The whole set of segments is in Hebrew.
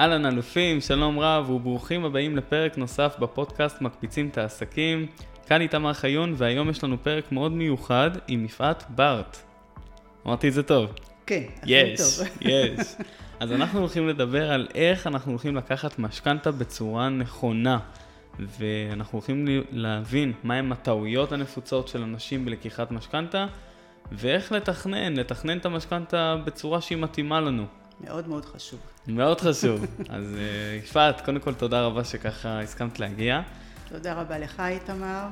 אהלן אלופים, שלום רב וברוכים הבאים לפרק נוסף בפודקאסט מקפיצים את העסקים. כאן איתמר חיון והיום יש לנו פרק מאוד מיוחד עם יפעת בארט. אמרתי את זה טוב. כן, יש, טוב. יש. אז אנחנו הולכים לדבר על איך אנחנו הולכים לקחת משכנתה בצורה נכונה. ואנחנו הולכים להבין מהם הטעויות הנפוצות של אנשים בלקיחת משכנתה, ואיך לתכנן, לתכנן את המשכנתה בצורה שהיא מתאימה לנו. מאוד מאוד חשוב. מאוד חשוב. אז אה, יפעת, קודם כל תודה רבה שככה הסכמת להגיע. תודה רבה לך, איתמר.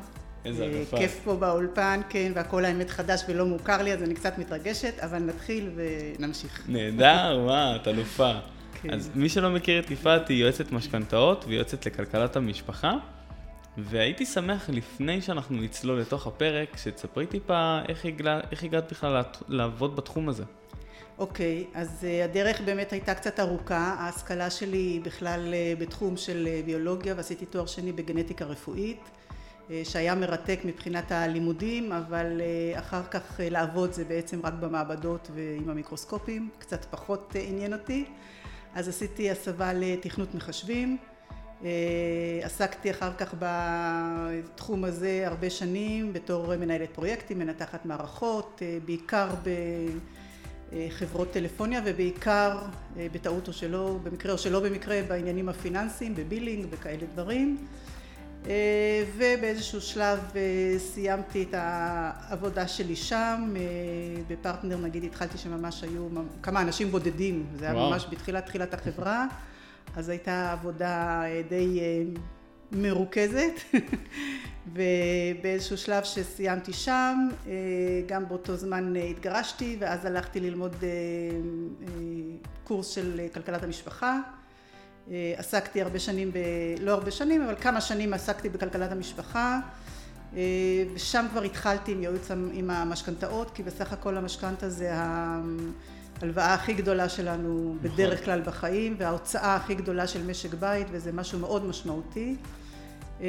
איזה אה, אלופה. כיף פה באולפן, כן, והכל האמת חדש ולא מוכר לי, אז אני קצת מתרגשת, אבל נתחיל ונמשיך. נהדר, מה, את אלופה. כן. אז מי שלא מכיר את יפעת, היא יועצת משכנתאות ויועצת לכלכלת המשפחה. והייתי שמח לפני שאנחנו נצלול לתוך הפרק, שתספרי טיפה איך, הגלה, איך הגעת בכלל לעבוד בתחום הזה. אוקיי, אז אה, הדרך באמת הייתה קצת ארוכה. ההשכלה שלי היא בכלל אה, בתחום של אה, ביולוגיה, ועשיתי תואר שני בגנטיקה רפואית, שהיה מרתק מבחינת הלימודים, אבל אחר כך לעבוד זה בעצם רק במעבדות ועם המיקרוסקופים, קצת פחות עניין אותי. אז עשיתי הסבה לתכנות מחשבים. עסקתי אחר כך בתחום הזה הרבה שנים בתור מנהלת פרויקטים, מנתחת מערכות, בעיקר בחברות טלפוניה ובעיקר אה, בטעות או שלא, במקרה או שלא במקרה בעניינים הפיננסיים, בבילינג וכאלה דברים. אה, ובאיזשהו שלב אה, סיימתי את העבודה שלי שם, אה, בפרטנר נגיד התחלתי שממש היו כמה אנשים בודדים, זה היה וואו. ממש בתחילת תחילת החברה, אז הייתה עבודה אה, די אה, מרוכזת, ובאיזשהו שלב שסיימתי שם, אה, גם באותו זמן אה, התגרשתי, ואז הלכתי ללמוד אה, קורס של כלכלת המשפחה. עסקתי הרבה שנים, ב... לא הרבה שנים, אבל כמה שנים עסקתי בכלכלת המשפחה, ושם כבר התחלתי עם ייעוץ עם המשכנתאות, כי בסך הכל המשכנתה זה ההלוואה הכי גדולה שלנו בדרך כלל בחיים, וההוצאה הכי גדולה של משק בית, וזה משהו מאוד משמעותי. אה,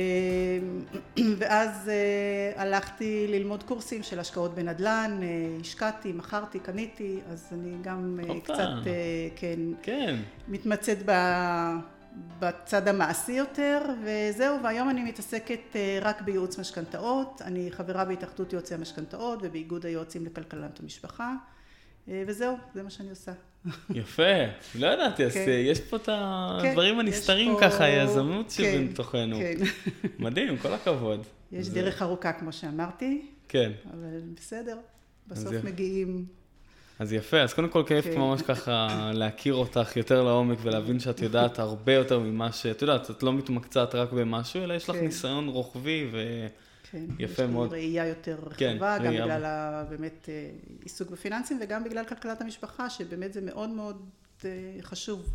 ואז אה, הלכתי ללמוד קורסים של השקעות בנדל"ן, אה, השקעתי, מכרתי, קניתי, אז אני גם הופה. קצת, אה, כן, כן, מתמצאת ב- בצד המעשי יותר, וזהו, והיום אני מתעסקת רק בייעוץ משכנתאות, אני חברה בהתאחדות יועצי המשכנתאות ובאיגוד היועצים לכלכלת המשפחה, וזהו, זה מה שאני עושה. יפה. לא ידעתי, אז כן. אה, יש פה את כן, הדברים יש הנסתרים פה- ככה, היזמות כן, שבתוכנו. כן. מדהים, כל הכבוד. יש זה- דרך ארוכה כמו שאמרתי, כן. אבל בסדר, אז בסוף יפה. מגיעים, אז יפה, אז קודם כל כיף כן. ממש ככה להכיר אותך יותר לעומק ולהבין שאת יודעת הרבה יותר ממה ש... את יודעת, את לא מתמקצעת רק במשהו, אלא יש לך כן. ניסיון רוחבי ו... כן, יפה יש מאוד. ראייה יותר כן, רחבה, גם ראייה. בגלל ה- באמת אה, עיסוק בפיננסים וגם בגלל כלכלת המשפחה, שבאמת זה מאוד מאוד אה, חשוב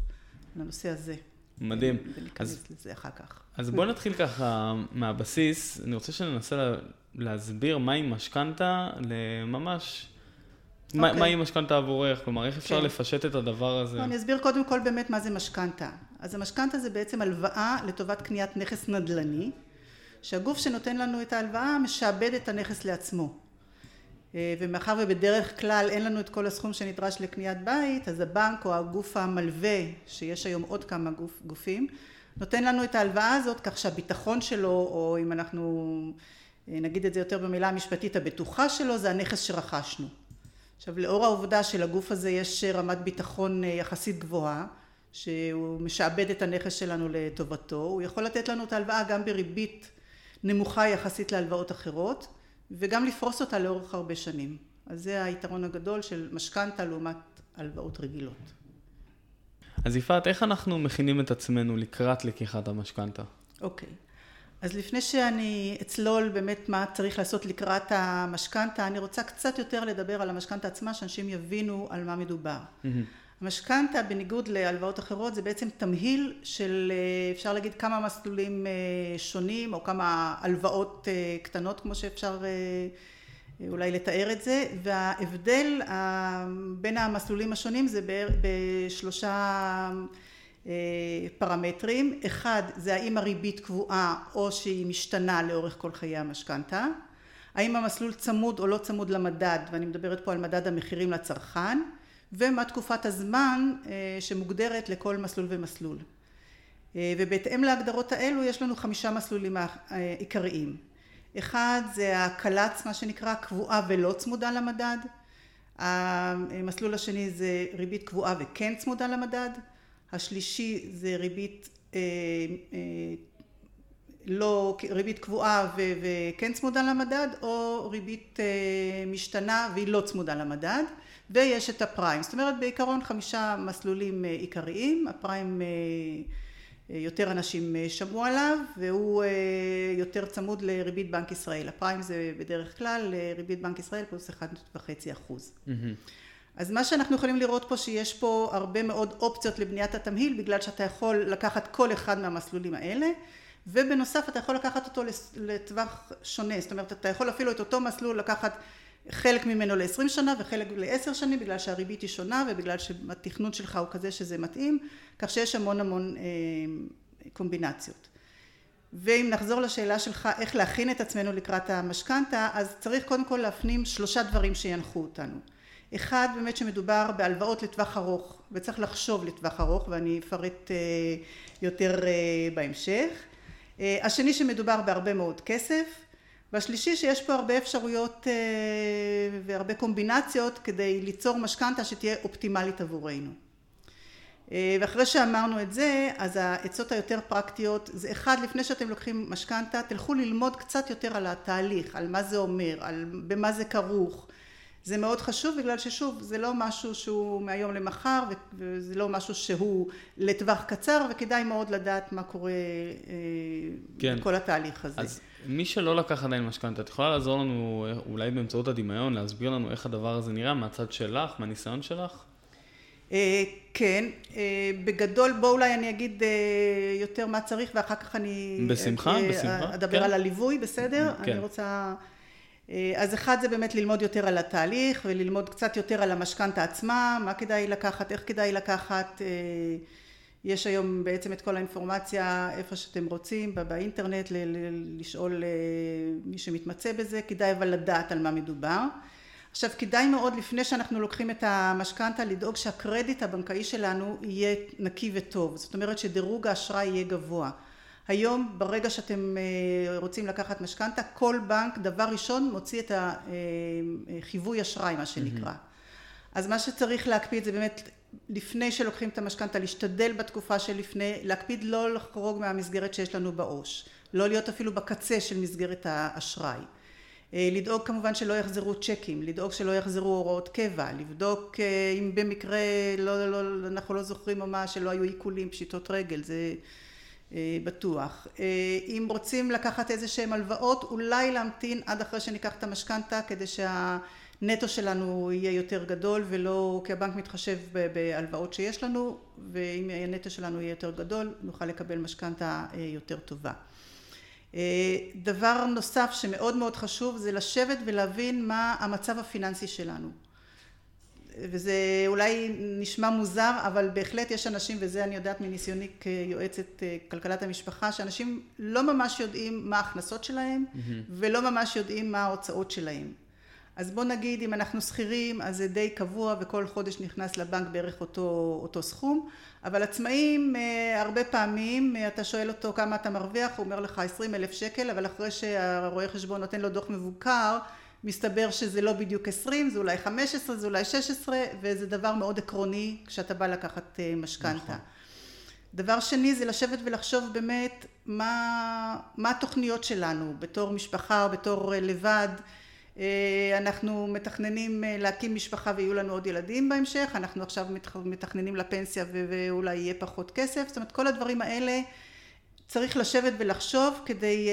לנושא הזה. מדהים. וניכנס אז- לזה אחר כך. אז בוא נתחיל ככה מהבסיס. אני רוצה שננסה לה- להסביר מהי משכנתה לממש... מה- אוקיי. מהי משכנתה עבורך? כלומר, איך אפשר כן. לפשט את הדבר הזה? לא, אני אסביר קודם כל באמת מה זה משכנתה. אז המשכנתה זה בעצם הלוואה לטובת קניית נכס נדל"ני, שהגוף שנותן לנו את ההלוואה משעבד את הנכס לעצמו. אה, ומאחר ובדרך כלל אין לנו את כל הסכום שנדרש לקניית בית, אז הבנק או הגוף המלווה, שיש היום עוד כמה גוף, גופים, נותן לנו את ההלוואה הזאת כך שהביטחון שלו, או אם אנחנו אה, נגיד את זה יותר במילה המשפטית, הבטוחה שלו זה הנכס שרכשנו. עכשיו לאור העובדה שלגוף הזה יש רמת ביטחון אה, יחסית גבוהה, שהוא משעבד את הנכס שלנו לטובתו, הוא יכול לתת לנו את ההלוואה גם בריבית נמוכה יחסית להלוואות אחרות, וגם לפרוס אותה לאורך הרבה שנים. אז זה היתרון הגדול של משכנתה לעומת הלוואות רגילות. אז יפעת, איך אנחנו מכינים את עצמנו לקראת לקיחת המשכנתה? אוקיי. אז לפני שאני אצלול באמת מה צריך לעשות לקראת המשכנתה, אני רוצה קצת יותר לדבר על המשכנתה עצמה, שאנשים יבינו על מה מדובר. המשכנתה בניגוד להלוואות אחרות זה בעצם תמהיל של אפשר להגיד כמה מסלולים שונים או כמה הלוואות קטנות כמו שאפשר אולי לתאר את זה. וההבדל בין המסלולים השונים זה בשלושה פרמטרים. אחד זה האם הריבית קבועה או שהיא משתנה לאורך כל חיי המשכנתה. האם המסלול צמוד או לא צמוד למדד ואני מדברת פה על מדד המחירים לצרכן ומה תקופת הזמן שמוגדרת לכל מסלול ומסלול. ובהתאם להגדרות האלו יש לנו חמישה מסלולים עיקריים. אחד זה הקל"צ מה שנקרא קבועה ולא צמודה למדד. המסלול השני זה ריבית קבועה וכן צמודה למדד. השלישי זה ריבית לא ריבית קבועה וכן צמודה למדד או ריבית משתנה והיא לא צמודה למדד ויש את הפריים. זאת אומרת בעיקרון חמישה מסלולים עיקריים. הפריים יותר אנשים שמעו עליו והוא יותר צמוד לריבית בנק ישראל. הפריים זה בדרך כלל ריבית בנק ישראל פלוס אחד וחצי אחוז. אז מה שאנחנו יכולים לראות פה שיש פה הרבה מאוד אופציות לבניית התמהיל בגלל שאתה יכול לקחת כל אחד מהמסלולים האלה ובנוסף אתה יכול לקחת אותו לטווח שונה. זאת אומרת אתה יכול אפילו את אותו מסלול לקחת חלק ממנו לעשרים שנה וחלק לעשר שנים בגלל שהריבית היא שונה ובגלל שהתכנון שלך הוא כזה שזה מתאים כך שיש המון המון קומבינציות. ואם נחזור לשאלה שלך איך להכין את עצמנו לקראת המשכנתה אז צריך קודם כל להפנים שלושה דברים שינחו אותנו. אחד באמת שמדובר בהלוואות לטווח ארוך וצריך לחשוב לטווח ארוך ואני אפרט יותר בהמשך. השני שמדובר בהרבה מאוד כסף והשלישי שיש פה הרבה אפשרויות והרבה קומבינציות כדי ליצור משכנתה שתהיה אופטימלית עבורנו. ואחרי שאמרנו את זה אז העצות היותר פרקטיות זה אחד לפני שאתם לוקחים משכנתה תלכו ללמוד קצת יותר על התהליך על מה זה אומר על במה זה כרוך זה מאוד חשוב בגלל ששוב זה לא משהו שהוא מהיום למחר וזה לא משהו שהוא לטווח קצר וכדאי מאוד לדעת מה קורה בכל התהליך הזה. אז מי שלא לקח עדיין משכנתה את יכולה לעזור לנו אולי באמצעות הדמיון להסביר לנו איך הדבר הזה נראה מהצד שלך מהניסיון שלך? כן בגדול בוא אולי אני אגיד יותר מה צריך ואחר כך אני בשמחה בשמחה אדבר על הליווי בסדר? אני רוצה אז אחד זה באמת ללמוד יותר על התהליך וללמוד קצת יותר על המשכנתה עצמה מה כדאי לקחת איך כדאי לקחת יש היום בעצם את כל האינפורמציה איפה שאתם רוצים באינטרנט לשאול מי שמתמצא בזה כדאי אבל לדעת על מה מדובר. עכשיו כדאי מאוד לפני שאנחנו לוקחים את המשכנתה לדאוג שהקרדיט הבנקאי שלנו יהיה נקי וטוב. זאת אומרת שדירוג האשראי יהיה גבוה היום ברגע שאתם רוצים לקחת משכנתה כל בנק דבר ראשון מוציא את החיווי אשראי מה שנקרא. אז מה שצריך להקפיד זה באמת לפני שלוקחים את המשכנתה להשתדל בתקופה שלפני להקפיד לא לחרוג מהמסגרת שיש לנו בעו"ש. לא להיות אפילו בקצה של מסגרת האשראי. לדאוג כמובן שלא יחזרו צ'קים לדאוג שלא יחזרו הוראות קבע לבדוק אם במקרה אנחנו לא זוכרים או מה שלא היו עיקולים פשיטות רגל זה בטוח. אם רוצים לקחת איזה שהם הלוואות אולי להמתין עד אחרי שניקח את המשכנתה כדי שהנטו שלנו יהיה יותר גדול ולא כי הבנק מתחשב בהלוואות שיש לנו ואם הנטו שלנו יהיה יותר גדול נוכל לקבל משכנתה יותר טובה. דבר נוסף שמאוד מאוד חשוב זה לשבת ולהבין מה המצב הפיננסי שלנו וזה אולי נשמע מוזר אבל בהחלט יש אנשים וזה אני יודעת מניסיוני כיועצת כלכלת המשפחה שאנשים לא ממש יודעים מה ההכנסות שלהם ולא ממש יודעים מה ההוצאות שלהם. אז בוא נגיד אם אנחנו שכירים אז זה די קבוע וכל חודש נכנס לבנק בערך אותו אותו סכום. אבל עצמאים הרבה פעמים אתה שואל אותו כמה אתה מרוויח? הוא אומר לך עשרים אלף שקל אבל אחרי שהרואה חשבון נותן לו דוח מבוקר מסתבר שזה לא בדיוק עשרים זה אולי חמש עשרה זה אולי שש עשרה וזה דבר מאוד עקרוני כשאתה בא לקחת משכנתה. דבר שני זה לשבת ולחשוב באמת מה התוכניות שלנו. בתור משפחה או בתור לבד אנחנו מתכננים להקים משפחה ויהיו לנו עוד ילדים בהמשך. אנחנו עכשיו מתכננים לפנסיה ואולי יהיה פחות כסף. זאת אומרת כל הדברים האלה צריך לשבת ולחשוב כדי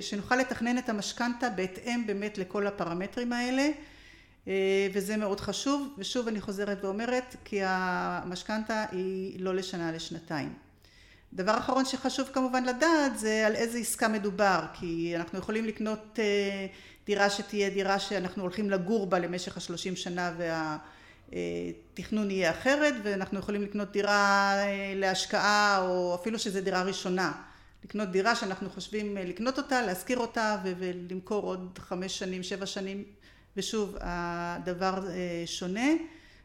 שנוכל לתכנן את המשכנתה בהתאם באמת לכל הפרמטרים האלה וזה מאוד חשוב, ושוב אני חוזרת ואומרת, כי המשכנתה היא לא לשנה, לשנתיים. דבר אחרון שחשוב כמובן לדעת זה על איזה עסקה מדובר, כי אנחנו יכולים לקנות דירה שתהיה דירה שאנחנו הולכים לגור בה למשך השלושים שנה והתכנון יהיה אחרת, ואנחנו יכולים לקנות דירה להשקעה או אפילו שזו דירה ראשונה. לקנות דירה שאנחנו חושבים לקנות אותה, להשכיר אותה ולמכור עוד חמש שנים, שבע שנים, ושוב הדבר שונה.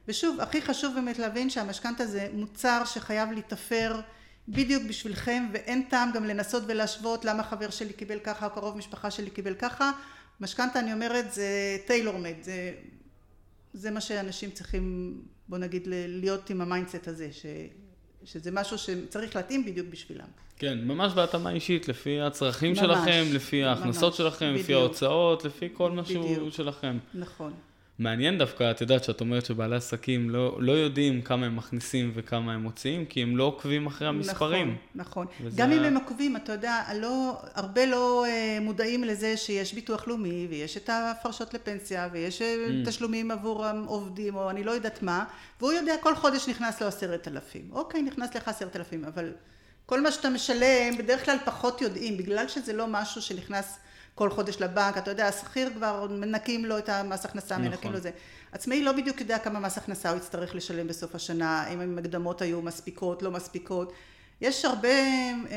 ושוב, הכי חשוב באמת להבין שהמשכנתה זה מוצר שחייב להיתפר בדיוק בשבילכם ואין טעם גם לנסות ולהשוות למה חבר שלי קיבל ככה או קרוב משפחה שלי קיבל ככה. משכנתה אני אומרת זה tailor made, זה, זה מה שאנשים צריכים בוא נגיד להיות עם ה mindset הזה, ש, שזה משהו שצריך להתאים בדיוק בשבילם. כן, ממש בהתאמה אישית, לפי הצרכים ממש, שלכם, לפי ההכנסות ממש, שלכם, בדיוק. לפי ההוצאות, לפי כל משהו בדיוק. שלכם. נכון. מעניין דווקא, את יודעת שאת אומרת שבעלי עסקים לא, לא יודעים כמה הם מכניסים וכמה הם מוציאים, כי הם לא עוקבים אחרי המספרים. נכון, נכון. וזה... גם אם הם עוקבים, אתה יודע, לא, הרבה לא uh, מודעים לזה שיש ביטוח לאומי, ויש את ההפרשות לפנסיה, ויש אה, mm. תשלומים עבור העובדים, או אני לא יודעת מה, והוא יודע, כל חודש נכנס לו עשרת אלפים. אוקיי, נכנס לך עשרת אלפים, אבל כל מה שאתה משלם, בדרך כלל פחות יודעים, בגלל שזה לא משהו שנכנס... כל חודש לבנק, אתה יודע, השכיר כבר מנקים לו את המס הכנסה, נכון. מנקים לו זה. עצמאי לא בדיוק יודע כמה מס הכנסה הוא יצטרך לשלם בסוף השנה, אם המקדמות היו מספיקות, לא מספיקות. יש הרבה אה,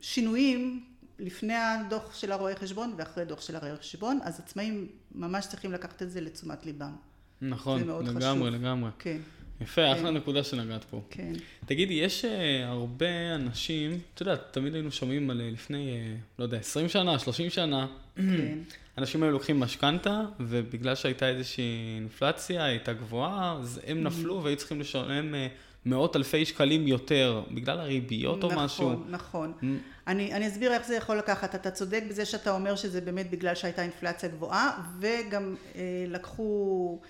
שינויים לפני הדוח של הרואה חשבון ואחרי דוח של הרואה חשבון, אז עצמאים ממש צריכים לקחת את זה לתשומת ליבם. נכון, לגמרי, חשוב. לגמרי. כן. יפה, כן. אחלה נקודה שנגעת פה. כן. תגידי, יש uh, הרבה אנשים, את יודעת, תמיד היינו שומעים על uh, לפני, uh, לא יודע, 20 שנה, 30 שנה, כן. אנשים היו לוקחים משכנתה, ובגלל שהייתה איזושהי אינפלציה, הייתה גבוהה, אז הם mm-hmm. נפלו והיו צריכים לשלם uh, מאות אלפי שקלים יותר, בגלל הריביות נכון, או משהו. נכון, נכון. Mm. אני, אני אסביר איך זה יכול לקחת. אתה צודק בזה שאתה אומר שזה באמת בגלל שהייתה אינפלציה גבוהה, וגם uh, לקחו...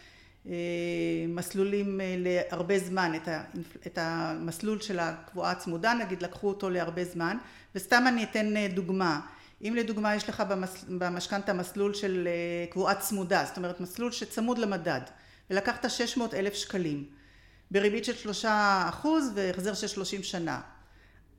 מסלולים אה, להרבה זמן, את המסלול של הקבועה הצמודה נגיד לקחו אותו להרבה זמן. וסתם אני אתן אה, דוגמה. אם לדוגמה יש לך במשכנתה מסלול של אה, קבועה צמודה זאת אומרת מסלול שצמוד למדד ולקחת 600 אלף שקלים בריבית של שלושה אחוז והחזר של שלושים שנה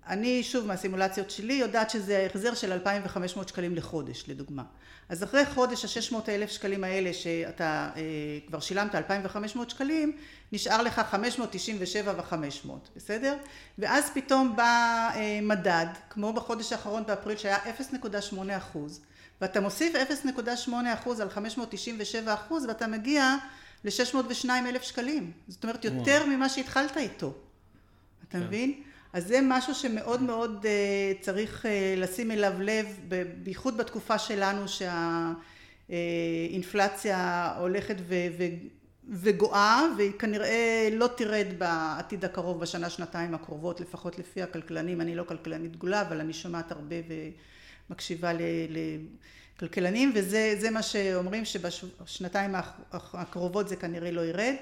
אני שוב מהסימולציות שלי יודעת שזה החזר של 2,500 שקלים לחודש לדוגמה. אז אחרי חודש ה-600 אלף שקלים האלה שאתה אה, כבר שילמת 2,500 שקלים נשאר לך 597 ו-500 בסדר? ואז פתאום בא אה, מדד כמו בחודש האחרון באפריל שהיה 0.8 אחוז ואתה מוסיף 0.8 אחוז על 597 אחוז ואתה מגיע ל-602 אלף שקלים זאת אומרת יותר וואו. ממה שהתחלת איתו אתה כן. מבין? אז זה משהו שמאוד מאוד uh, צריך uh, לשים אליו לב, בייחוד בתקופה שלנו שהאינפלציה הולכת ו- ו- וגואה והיא כנראה לא תרד בעתיד הקרוב בשנה שנתיים הקרובות לפחות לפי הכלכלנים. אני לא כלכלנית דגולה אבל אני שומעת הרבה ומקשיבה לכלכלנים וזה מה שאומרים שבשנתיים הקרובות זה כנראה לא ירד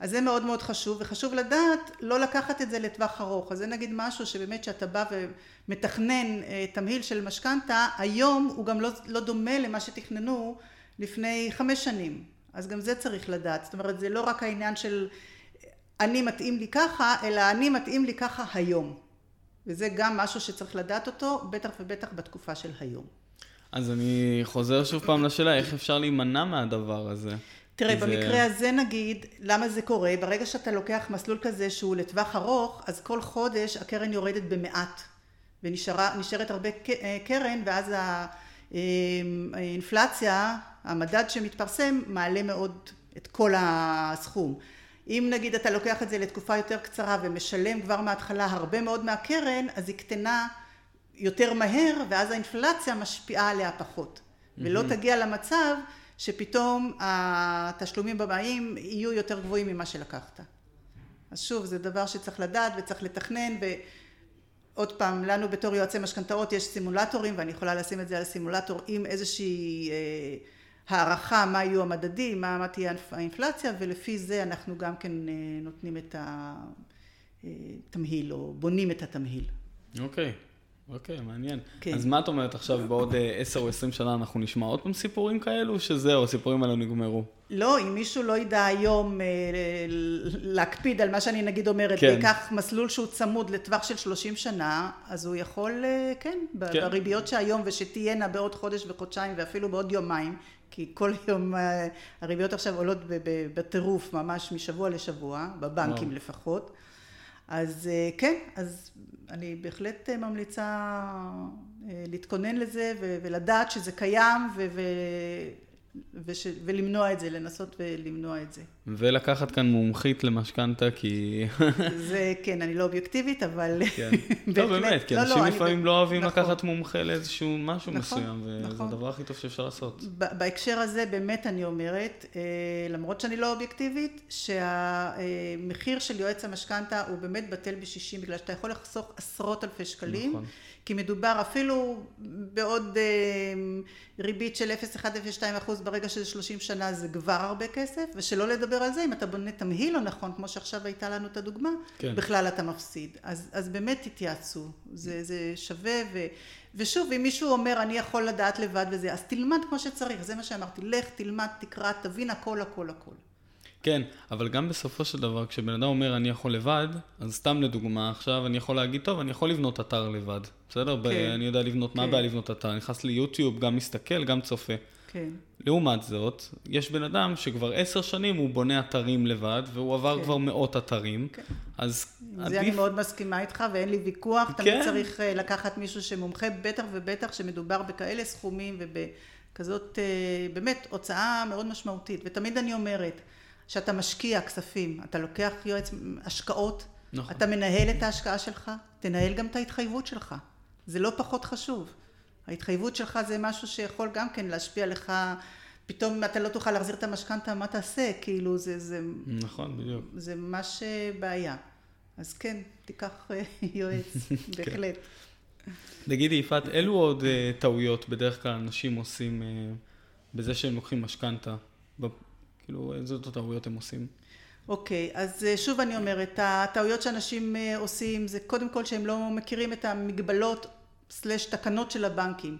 אז זה מאוד מאוד חשוב, וחשוב לדעת לא לקחת את זה לטווח ארוך. אז זה נגיד משהו שבאמת שאתה בא ומתכנן אה, תמהיל של משכנתה, היום הוא גם לא, לא דומה למה שתכננו לפני חמש שנים. אז גם זה צריך לדעת. זאת אומרת, זה לא רק העניין של אני מתאים לי ככה, אלא אני מתאים לי ככה היום. וזה גם משהו שצריך לדעת אותו, בטח ובטח בתקופה של היום. אז אני חוזר שוב פעם לשאלה, איך אפשר להימנע מהדבר הזה? תראה, זה... במקרה הזה נגיד, למה זה קורה? ברגע שאתה לוקח מסלול כזה שהוא לטווח ארוך, אז כל חודש הקרן יורדת במעט, ונשארת הרבה אה, קרן, ואז אה, האינפלציה, המדד שמתפרסם, מעלה מאוד את כל הסכום. אם נגיד אתה לוקח את זה לתקופה יותר קצרה ומשלם כבר מההתחלה הרבה מאוד מהקרן, אז היא קטנה יותר מהר, ואז האינפלציה משפיעה עליה פחות. ולא תגיע למצב שפתאום התשלומים בבאים יהיו יותר גבוהים ממה שלקחת. אז שוב, זה דבר שצריך לדעת וצריך לתכנן ועוד פעם, לנו בתור יועצי משכנתאות יש סימולטורים ואני יכולה לשים את זה על סימולטור עם איזושהי אה, הערכה מה יהיו המדדים, מה, מה תהיה האינפלציה ולפי זה אנחנו גם כן אה, נותנים את התמהיל או בונים את התמהיל. אוקיי, אוקיי, okay, מעניין. כן. אז מה את אומרת עכשיו, בעוד 10 או 20 שנה אנחנו נשמע עוד פעם סיפורים כאלו, שזהו, הסיפורים האלו נגמרו? לא, אם מישהו לא ידע היום אה, להקפיד על מה שאני נגיד אומרת, כן. ויקח מסלול שהוא צמוד לטווח של 30 שנה, אז הוא יכול, אה, כן, כן, בריביות שהיום ושתהיינה בעוד חודש וחודשיים ואפילו בעוד יומיים, כי כל יום אה, הריביות עכשיו עולות בטירוף ממש משבוע לשבוע, בבנקים וואו. לפחות. אז כן, אז אני בהחלט ממליצה להתכונן לזה ולדעת שזה קיים ו... וש... ולמנוע את זה, לנסות ולמנוע את זה. ולקחת כאן מומחית למשכנתה, כי... זה, כן, אני לא אובייקטיבית, אבל... כן. לא, באמת, כי לא, אנשים לא, לפעמים אני... לא אוהבים נכון. לקחת מומחה לאיזשהו משהו נכון, מסוים, וזה נכון. הדבר הכי טוב שאפשר לעשות. בהקשר הזה, באמת אני אומרת, אה, למרות שאני לא אובייקטיבית, שהמחיר של יועץ המשכנתה הוא באמת בטל בשישים, בגלל שאתה יכול לחסוך עשרות אלפי שקלים. נכון. כי מדובר אפילו בעוד אה, ריבית של 0.102 אחוז ברגע שזה 30 שנה זה כבר הרבה כסף ושלא לדבר על זה אם אתה בונה תמהיל לא נכון כמו שעכשיו הייתה לנו את הדוגמה כן. בכלל אתה מפסיד. אז, אז באמת תתייעצו זה, זה שווה ו, ושוב אם מישהו אומר אני יכול לדעת לבד וזה אז תלמד כמו שצריך. זה מה שאמרתי. לך תלמד תקרא תבין הכל הכל הכל כן, אבל גם בסופו של דבר, כשבן אדם אומר אני יכול לבד, אז סתם לדוגמה, עכשיו אני יכול להגיד, טוב, אני יכול לבנות אתר לבד, בסדר? כן. ב- אני יודע לבנות, כן. מה הבעיה לבנות אתר? אני נכנס ליוטיוב, גם מסתכל, גם צופה. כן. לעומת זאת, יש בן אדם שכבר עשר שנים הוא בונה אתרים לבד, והוא עבר כן. כבר מאות אתרים, כן. אז זה עדיף... אני מאוד מסכימה איתך ואין לי ויכוח, כן. תמיד צריך אה, לקחת מישהו שמומחה, בטח ובטח שמדובר בכאלה סכומים ובכזאת, אה, באמת, הוצאה מאוד משמעותית. ותמיד אני אומרת, שאתה משקיע כספים, אתה לוקח יועץ השקעות, נכון. אתה מנהל את ההשקעה שלך, תנהל גם את ההתחייבות שלך. זה לא פחות חשוב. ההתחייבות שלך זה משהו שיכול גם כן להשפיע לך, פתאום אתה לא תוכל להחזיר את המשכנתה, מה תעשה? כאילו זה, זה... נכון, בדיוק. זה ממש אה, בעיה. אז כן, תיקח אה, יועץ, כן. בהחלט. תגידי, יפעת, אילו עוד uh, טעויות בדרך כלל אנשים עושים בזה שהם לוקחים משכנתה? כאילו, איזה טעויות הם עושים? אוקיי, okay, אז אה, שוב אני אומרת, הטעויות שאנשים אה, עושים זה קודם כל שהם לא מכירים את המגבלות סלש תקנות של הבנקים.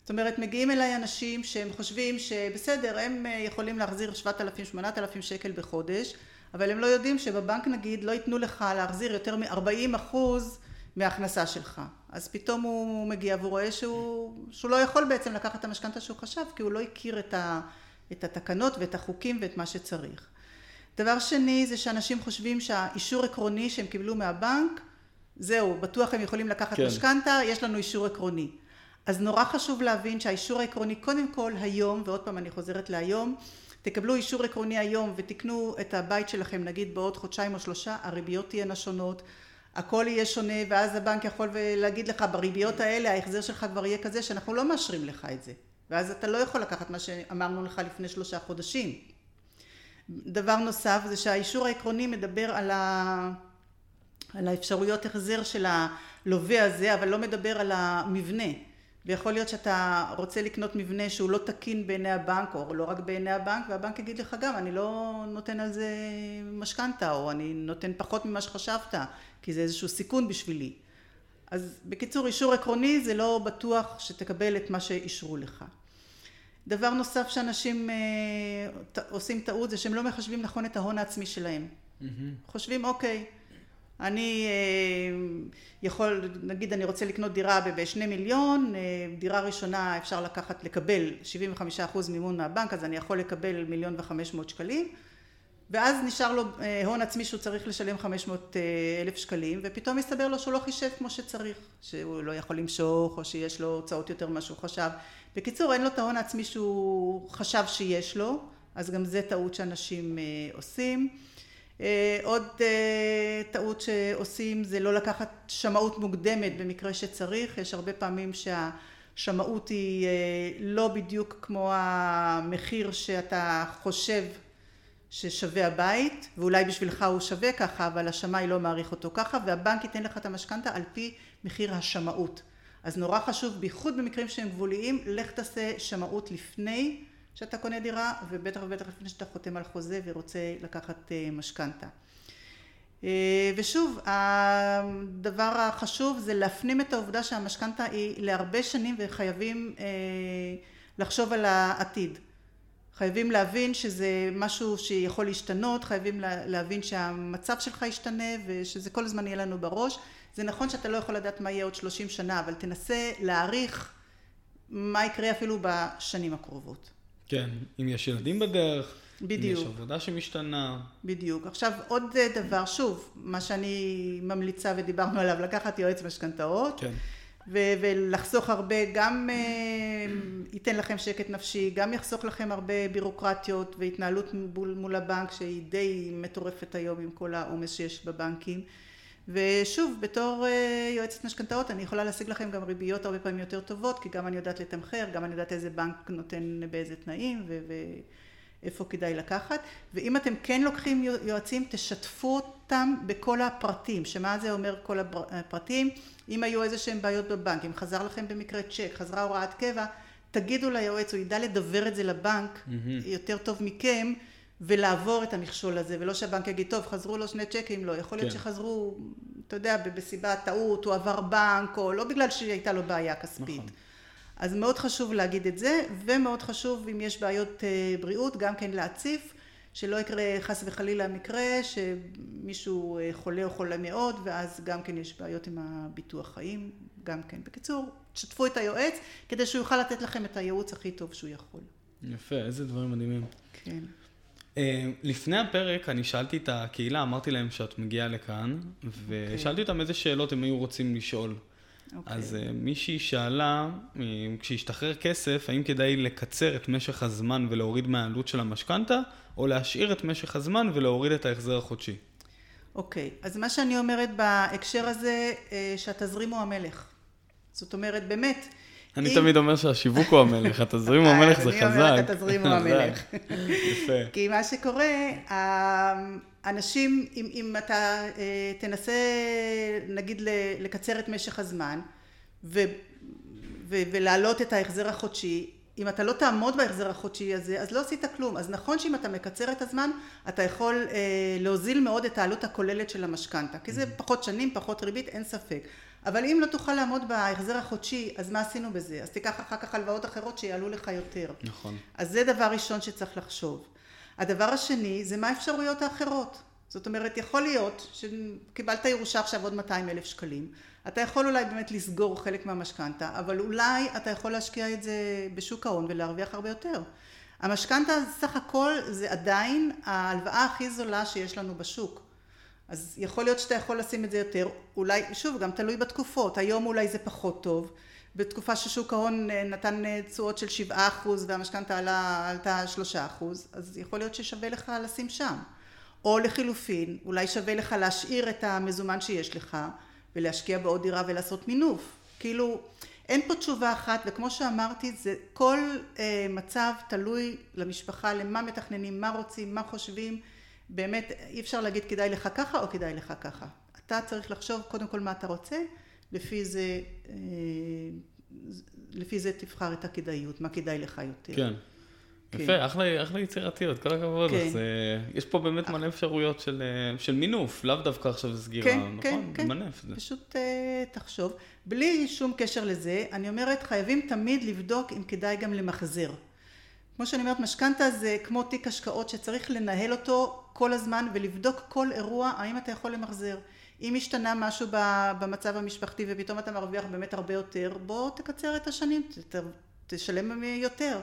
זאת אומרת, מגיעים אליי אנשים שהם חושבים שבסדר, הם אה, יכולים להחזיר 7,000-8,000 שקל בחודש, אבל הם לא יודעים שבבנק נגיד לא ייתנו לך להחזיר יותר מ-40 אחוז מההכנסה שלך. אז פתאום הוא מגיע והוא רואה שהוא, שהוא לא יכול בעצם לקחת את המשכנתה שהוא חשב, כי הוא לא הכיר את ה... את התקנות ואת החוקים ואת מה שצריך. דבר שני זה שאנשים חושבים שהאישור עקרוני שהם קיבלו מהבנק זהו בטוח הם יכולים לקחת כן. משכנתה יש לנו אישור עקרוני אז נורא חשוב להבין שהאישור העקרוני קודם כל היום ועוד פעם אני חוזרת להיום תקבלו אישור עקרוני היום ותקנו את הבית שלכם נגיד בעוד חודשיים או שלושה הריביות תהיינה שונות הכל יהיה שונה ואז הבנק יכול להגיד לך בריביות האלה ההחזר שלך כבר יהיה כזה שאנחנו לא מאשרים לך את זה ואז אתה לא יכול לקחת מה שאמרנו לך לפני שלושה חודשים. דבר נוסף זה שהאישור העקרוני מדבר על, ה... על האפשרויות החזר של הלווה הזה אבל לא מדבר על המבנה ויכול להיות שאתה רוצה לקנות מבנה שהוא לא תקין בעיני הבנק או לא רק בעיני הבנק והבנק יגיד לך גם אני לא נותן על זה משכנתה או אני נותן פחות ממה שחשבת כי זה איזשהו סיכון בשבילי אז בקיצור אישור עקרוני זה לא בטוח שתקבל את מה שאישרו לך דבר נוסף שאנשים אה, עושים טעות זה שהם לא מחשבים נכון את ההון העצמי שלהם. Mm-hmm. חושבים אוקיי, אני אה, יכול, נגיד אני רוצה לקנות דירה בשני מיליון, אה, דירה ראשונה אפשר לקחת, לקבל 75% מימון מהבנק, אז אני יכול לקבל מיליון וחמש מאות שקלים, ואז נשאר לו הון עצמי שהוא צריך לשלם 500 אלף שקלים, ופתאום מסתבר לו שהוא לא חישב כמו שצריך, שהוא לא יכול למשוך, או שיש לו הוצאות יותר ממה שהוא חשב. בקיצור אין לו את ההון העצמי שהוא חשב שיש לו אז גם זה טעות שאנשים אה, עושים אה, עוד אה, טעות שעושים זה לא לקחת שמאות מוקדמת במקרה שצריך יש הרבה פעמים שהשמאות היא לא בדיוק כמו המחיר שאתה חושב ששווה הבית ואולי בשבילך הוא שווה ככה אבל השמאי לא מעריך אותו ככה והבנק ייתן לך את המשכנתה על פי מחיר השמאות אז נורא חשוב, בייחוד במקרים שהם גבוליים, לך תעשה שמאות לפני שאתה קונה דירה, ובטח ובטח לפני שאתה חותם על חוזה ורוצה לקחת אה, משכנתה. אה, ושוב, הדבר החשוב זה להפנים את העובדה שהמשכנתה היא להרבה שנים וחייבים אה, לחשוב על העתיד. חייבים להבין שזה משהו שיכול להשתנות, חייבים להבין שהמצב שלך ישתנה ושזה כל הזמן יהיה לנו בראש. זה נכון שאתה לא יכול לדעת מה יהיה עוד שלושים שנה, אבל תנסה להעריך מה יקרה אפילו בשנים הקרובות. כן, אם יש ילדים בדרך, בדיוק. אם יש עבודה שמשתנה. בדיוק. עכשיו עוד דבר, שוב, מה שאני ממליצה ודיברנו עליו, לקחת יועץ משכנתאות. כן. ו- ולחסוך הרבה, גם uh, ייתן לכם שקט נפשי, גם יחסוך לכם הרבה בירוקרטיות והתנהלות מול, מול הבנק שהיא די מטורפת היום עם כל העומס שיש בבנקים. ושוב, בתור uh, יועצת משכנתאות אני יכולה להשיג לכם גם ריביות הרבה פעמים יותר טובות, כי גם אני יודעת לתמחר, גם אני יודעת איזה בנק נותן באיזה תנאים ו... ו- איפה כדאי לקחת, ואם אתם כן לוקחים יועצים, תשתפו אותם בכל הפרטים, שמה זה אומר כל הפרטים, אם היו איזה שהם בעיות בבנק, אם חזר לכם במקרה צ'ק, חזרה הוראת קבע, תגידו ליועץ, הוא ידע לדבר את זה לבנק mm-hmm. יותר טוב מכם, ולעבור את המכשול הזה, ולא שהבנק יגיד, טוב, חזרו לו שני צ'קים, לא, יכול להיות כן. שחזרו, אתה יודע, בסיבה טעות, הוא עבר בנק, או לא בגלל שהייתה לו בעיה כספית. נכון. אז מאוד חשוב להגיד את זה, ומאוד חשוב אם יש בעיות אה, בריאות גם כן להציף, שלא יקרה חס וחלילה מקרה שמישהו אה, חולה או חולה מאוד, ואז גם כן יש בעיות עם הביטוח חיים, גם כן. בקיצור, תשתפו את היועץ, כדי שהוא יוכל לתת לכם את הייעוץ הכי טוב שהוא יכול. יפה, איזה דברים מדהימים. כן. Uh, לפני הפרק אני שאלתי את הקהילה, אמרתי להם שאת מגיעה לכאן, ושאלתי. אוקיי. אותם איזה שאלות הם היו רוצים לשאול. Okay. אוקיי. אז uh, מישהי שאלה, uh, כשהשתחרר כסף, האם כדאי לקצר את משך הזמן ולהוריד מהעלות של המשכנתה, או להשאיר את משך הזמן ולהוריד את ההחזר החודשי? אוקיי, okay. אז מה שאני אומרת בהקשר הזה, uh, שהתזרים הוא המלך. זאת אומרת, באמת, אני תמיד אומר שהשיווק הוא המלך, התזרים הוא המלך זה חזק. אני אומרת, התזרים הוא המלך. יפה. כי מה שקורה, אנשים, אם, אם אתה אה, תנסה נגיד לקצר את משך הזמן ו, ו, ולהעלות את ההחזר החודשי, אם אתה לא תעמוד בהחזר החודשי הזה, אז לא עשית כלום. אז נכון שאם אתה מקצר את הזמן, אתה יכול אה, להוזיל מאוד את העלות הכוללת של המשכנתה, כי זה mm-hmm. פחות שנים, פחות ריבית, אין ספק. אבל אם לא תוכל לעמוד בהחזר החודשי, אז מה עשינו בזה? אז תיקח אחר כך הלוואות אחרות שיעלו לך יותר. נכון. אז זה דבר ראשון שצריך לחשוב. הדבר השני זה מה האפשרויות האחרות. זאת אומרת, יכול להיות שקיבלת ירושה עכשיו עוד 200 אלף שקלים, אתה יכול אולי באמת לסגור חלק מהמשכנתה, אבל אולי אתה יכול להשקיע את זה בשוק ההון ולהרוויח הרבה יותר. המשכנתה סך הכל זה עדיין ההלוואה הכי זולה שיש לנו בשוק. אז יכול להיות שאתה יכול לשים את זה יותר, אולי, שוב, גם תלוי בתקופות, היום אולי זה פחות טוב, בתקופה ששוק ההון אה, נתן אה, תשואות של שבעה אחוז והמשכנתה עלה, עלתה שלושה אחוז, אז יכול להיות ששווה לך לשים שם. או לחילופין, אולי שווה לך להשאיר את המזומן שיש לך ולהשקיע בעוד דירה ולעשות מינוף. כאילו, אין פה תשובה אחת, וכמו שאמרתי, זה כל אה, מצב תלוי למשפחה, למה מתכננים, מה רוצים, מה חושבים. באמת אי אפשר להגיד כדאי לך ככה או כדאי לך ככה. אתה צריך לחשוב קודם כל מה אתה רוצה, לפי זה, אה, לפי זה תבחר את הכדאיות, מה כדאי לך יותר. כן. כן. יפה, אחלה, אחלה יצירתיות, כל הכבוד כן. זה, יש פה באמת מלא אפשרויות של, אה, של מינוף, לאו דווקא עכשיו סגירה, כן, נכון? כן, כן. מנף. זה. פשוט uh, תחשוב. בלי שום קשר לזה, אני אומרת, חייבים תמיד לבדוק אם כדאי גם למחזר. כמו שאני אומרת, משכנתה זה כמו תיק השקעות שצריך לנהל אותו כל הזמן ולבדוק כל אירוע, האם אתה יכול למחזר. אם השתנה משהו במצב המשפחתי ופתאום אתה מרוויח באמת הרבה יותר, בוא תקצר את השנים, תשלם יותר.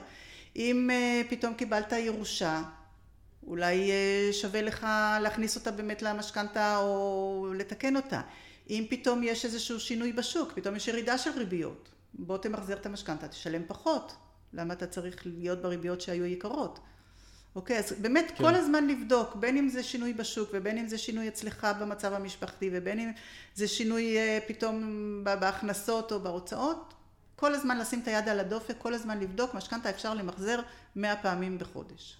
אם אה, פתאום קיבלת ירושה, אולי אה, שווה לך להכניס אותה באמת למשכנתה או לתקן אותה. אם פתאום יש איזשהו שינוי בשוק, פתאום יש ירידה של ריביות, בוא תמחזר את המשכנתה, תשלם פחות. למה אתה צריך להיות בריביות שהיו יקרות? אוקיי, אז באמת כן. כל הזמן לבדוק, בין אם זה שינוי בשוק ובין אם זה שינוי אצלך במצב המשפחתי ובין אם זה שינוי אה, פתאום בהכנסות או בהוצאות, כל הזמן לשים את היד על הדופק, כל הזמן לבדוק, משכנתה אפשר למחזר מאה פעמים בחודש.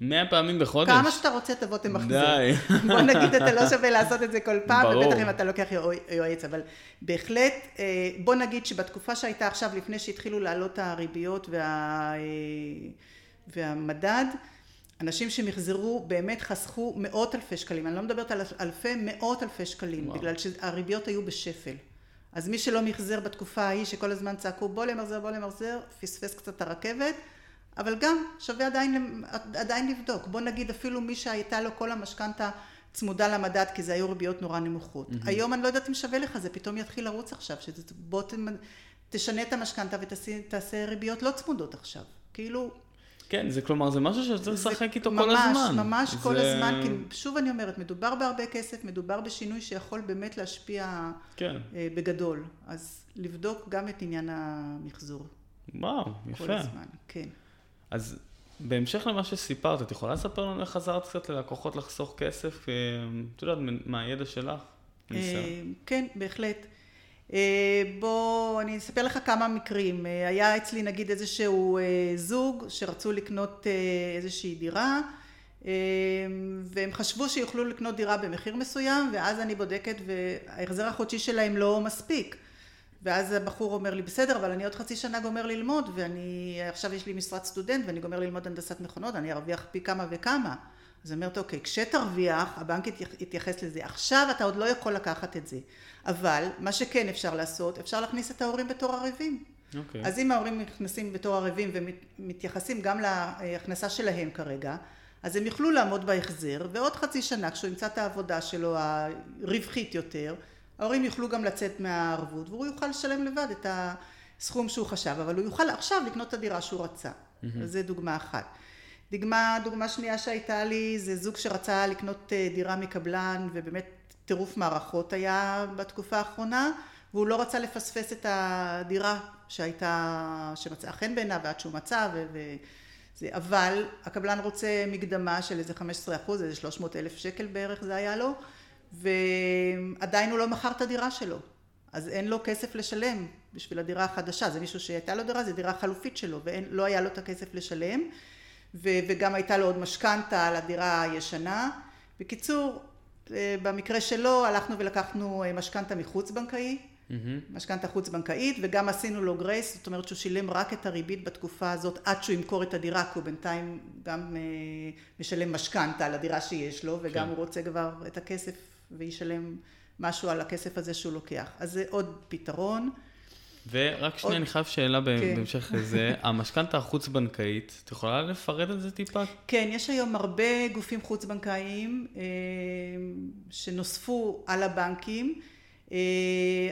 מאה פעמים בחודש? כמה שאתה רוצה תבוא תמחזר. די. בוא נגיד, אתה לא שווה לעשות את זה כל פעם, ברור. ובטח אם אתה לוקח יועץ, אבל בהחלט, אה, בוא נגיד שבתקופה שהייתה עכשיו, לפני שהתחילו לעלות הריביות וה... אה, והמדד, אנשים שמחזרו באמת חסכו מאות אלפי שקלים, אני לא מדברת על אלפי, מאות אלפי שקלים, וואו. בגלל שהריביות היו בשפל. אז מי שלא מחזר בתקופה ההיא, שכל הזמן צעקו בוא למחזר, בוא למחזר, פספס קצת הרכבת, אבל גם שווה עדיין, עדיין לבדוק. בוא נגיד אפילו מי שהייתה לו כל המשכנתה צמודה למדד, כי זה היו ריביות נורא נמוכות. Mm-hmm. היום אני לא יודעת אם שווה לך, זה פתאום יתחיל לרוץ עכשיו, שבוא תשנה את המשכנתה ותעשה ריביות לא צמודות עכשיו. כאילו... כן, זה כלומר, זה משהו שצריך לשחק איתו ממש, כל הזמן. ממש, ממש זה... כל הזמן, כי שוב אני אומרת, מדובר בהרבה כסף, מדובר בשינוי שיכול באמת להשפיע כן. אה, בגדול. אז לבדוק גם את עניין המחזור. וואו, יפה. כל הזמן, כן. אז בהמשך למה שסיפרת, את יכולה לספר לנו איך עזרת קצת ללקוחות לחסוך כסף, אה, את יודעת, מהידע שלך? אה, כן, בהחלט. אה, בוא, אני אספר לך כמה מקרים. היה אצלי נגיד איזשהו זוג שרצו לקנות איזושהי דירה, והם חשבו שיוכלו לקנות דירה במחיר מסוים, ואז אני בודקת וההחזר החודשי שלהם לא מספיק. ואז הבחור אומר לי, בסדר, אבל אני עוד חצי שנה גומר ללמוד, ואני, עכשיו יש לי משרת סטודנט, ואני גומר ללמוד הנדסת מכונות, אני ארוויח פי כמה וכמה. אז אני אומרת, אוקיי, כשתרוויח, הבנק יתייחס לזה. עכשיו אתה עוד לא יכול לקחת את זה. אבל, מה שכן אפשר לעשות, אפשר להכניס את ההורים בתור ערבים. אוקיי. אז אם ההורים נכנסים בתור ערבים ומתייחסים גם להכנסה שלהם כרגע, אז הם יוכלו לעמוד בהחזר, ועוד חצי שנה, כשהוא ימצא את העבודה שלו הרווחית יותר, ההורים יוכלו גם לצאת מהערבות והוא יוכל לשלם לבד את הסכום שהוא חשב, אבל הוא יוכל עכשיו לקנות את הדירה שהוא רצה. Mm-hmm. זו דוגמה אחת. דוגמה, דוגמה שנייה שהייתה לי זה זוג שרצה לקנות אה, דירה מקבלן ובאמת טירוף מערכות היה בתקופה האחרונה והוא לא רצה לפספס את הדירה שהייתה, שמצאה חן בעיניו ועד שהוא מצא ו... וזה, אבל הקבלן רוצה מקדמה של איזה 15 אחוז, איזה 300 אלף שקל בערך זה היה לו ועדיין הוא לא מכר את הדירה שלו. אז אין לו כסף לשלם בשביל הדירה החדשה. זה מישהו שהייתה לו דירה, זו דירה חלופית שלו, ולא היה לו את הכסף לשלם. ו- וגם הייתה לו עוד משכנתה על הדירה הישנה. בקיצור, אה, במקרה שלו הלכנו ולקחנו אה, משכנתה מחוץ בנקאי, mm-hmm. משכנתה חוץ בנקאית, וגם עשינו לו גרייס, זאת אומרת שהוא שילם רק את הריבית בתקופה הזאת עד שהוא ימכור את הדירה, כי הוא בינתיים גם אה, משלם משכנתה על הדירה שיש לו, וגם כן. הוא רוצה כבר את הכסף וישלם משהו על הכסף הזה שהוא לוקח. אז זה עוד פתרון. ורק שנייה, אני חייב שאלה כן. בהמשך לזה. המשכנתה החוץ-בנקאית, את יכולה לפרט את זה טיפה? כן, יש היום הרבה גופים חוץ-בנקאיים אה, שנוספו על הבנקים. אה,